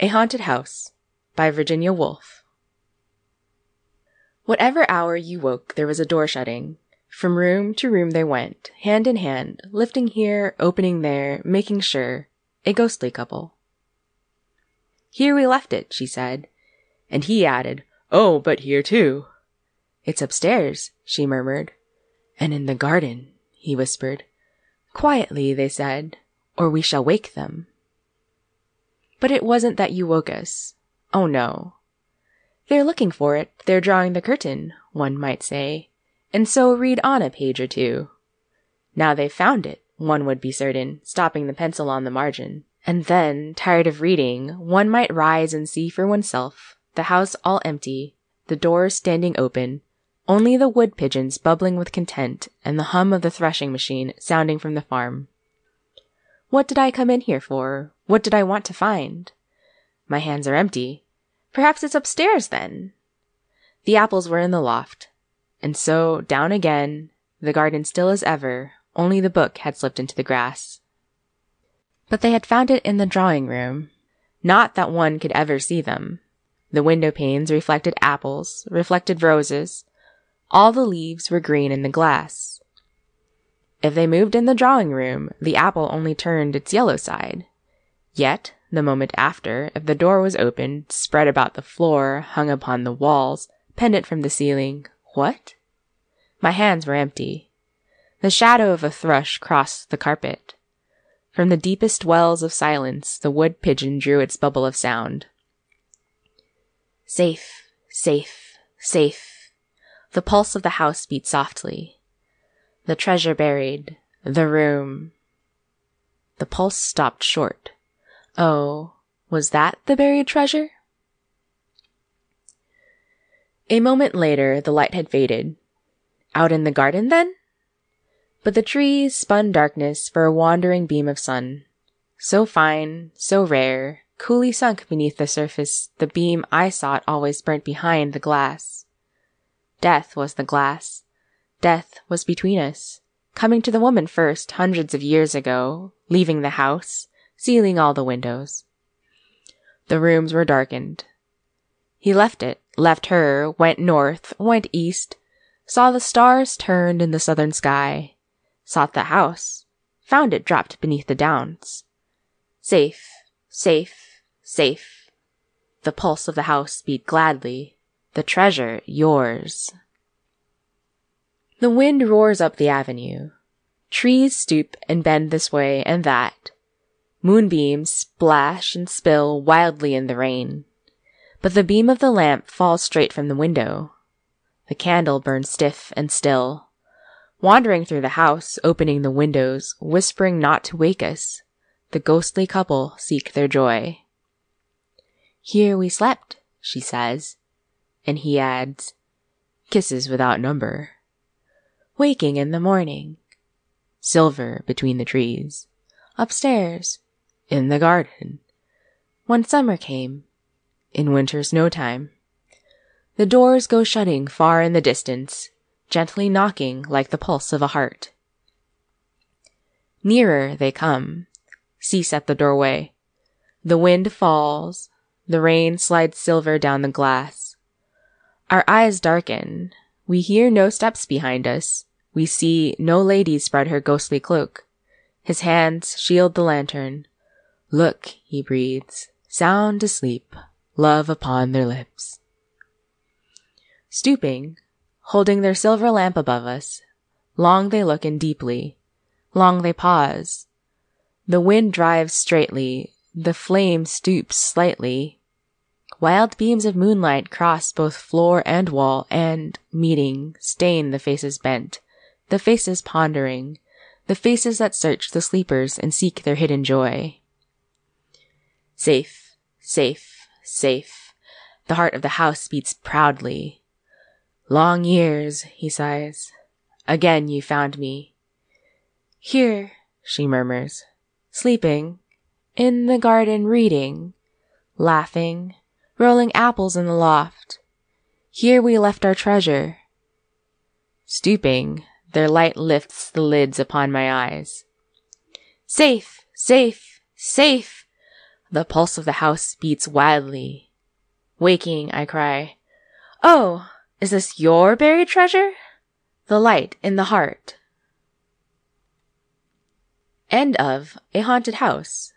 A Haunted House by Virginia Woolf. Whatever hour you woke, there was a door shutting. From room to room they went, hand in hand, lifting here, opening there, making sure. A ghostly couple. Here we left it, she said. And he added, Oh, but here too. It's upstairs, she murmured. And in the garden, he whispered. Quietly, they said, or we shall wake them. But it wasn't that you woke us. Oh no. They're looking for it, they're drawing the curtain, one might say, and so read on a page or two. Now they've found it, one would be certain, stopping the pencil on the margin. And then, tired of reading, one might rise and see for oneself, the house all empty, the doors standing open, only the wood pigeons bubbling with content, and the hum of the threshing machine sounding from the farm. What did I come in here for? What did I want to find? My hands are empty. Perhaps it's upstairs then. The apples were in the loft. And so down again, the garden still as ever, only the book had slipped into the grass. But they had found it in the drawing room. Not that one could ever see them. The window panes reflected apples, reflected roses. All the leaves were green in the glass. If they moved in the drawing room, the apple only turned its yellow side. Yet, the moment after, if the door was opened, spread about the floor, hung upon the walls, pendant from the ceiling, what? My hands were empty. The shadow of a thrush crossed the carpet. From the deepest wells of silence, the wood pigeon drew its bubble of sound. Safe, safe, safe. The pulse of the house beat softly the treasure buried, the room. The pulse stopped short. Oh, was that the buried treasure? A moment later, the light had faded. Out in the garden, then? But the trees spun darkness for a wandering beam of sun. So fine, so rare, coolly sunk beneath the surface, the beam I sought always burnt behind the glass. Death was the glass, Death was between us, coming to the woman first hundreds of years ago, leaving the house, sealing all the windows. The rooms were darkened. He left it, left her, went north, went east, saw the stars turned in the southern sky, sought the house, found it dropped beneath the downs. Safe, safe, safe. The pulse of the house beat gladly. The treasure yours. The wind roars up the avenue. Trees stoop and bend this way and that. Moonbeams splash and spill wildly in the rain. But the beam of the lamp falls straight from the window. The candle burns stiff and still. Wandering through the house, opening the windows, whispering not to wake us, the ghostly couple seek their joy. Here we slept, she says, and he adds, kisses without number waking in the morning. Silver between the trees. Upstairs. In the garden. When summer came. In winter's no time. The doors go shutting far in the distance, gently knocking like the pulse of a heart. Nearer they come, cease at the doorway. The wind falls, the rain slides silver down the glass. Our eyes darken, we hear no steps behind us, we see no lady spread her ghostly cloak. His hands shield the lantern. Look, he breathes, sound asleep, love upon their lips. Stooping, holding their silver lamp above us, long they look and deeply, long they pause. The wind drives straightly, the flame stoops slightly. Wild beams of moonlight cross both floor and wall, and, meeting, stain the faces bent the faces pondering, the faces that search the sleepers and seek their hidden joy. Safe, safe, safe. The heart of the house beats proudly. Long years, he sighs. Again you found me. Here, she murmurs, sleeping, in the garden reading, laughing, rolling apples in the loft. Here we left our treasure. Stooping, their light lifts the lids upon my eyes. Safe! Safe! Safe! The pulse of the house beats wildly. Waking, I cry, Oh, is this your buried treasure? The light in the heart. End of A Haunted House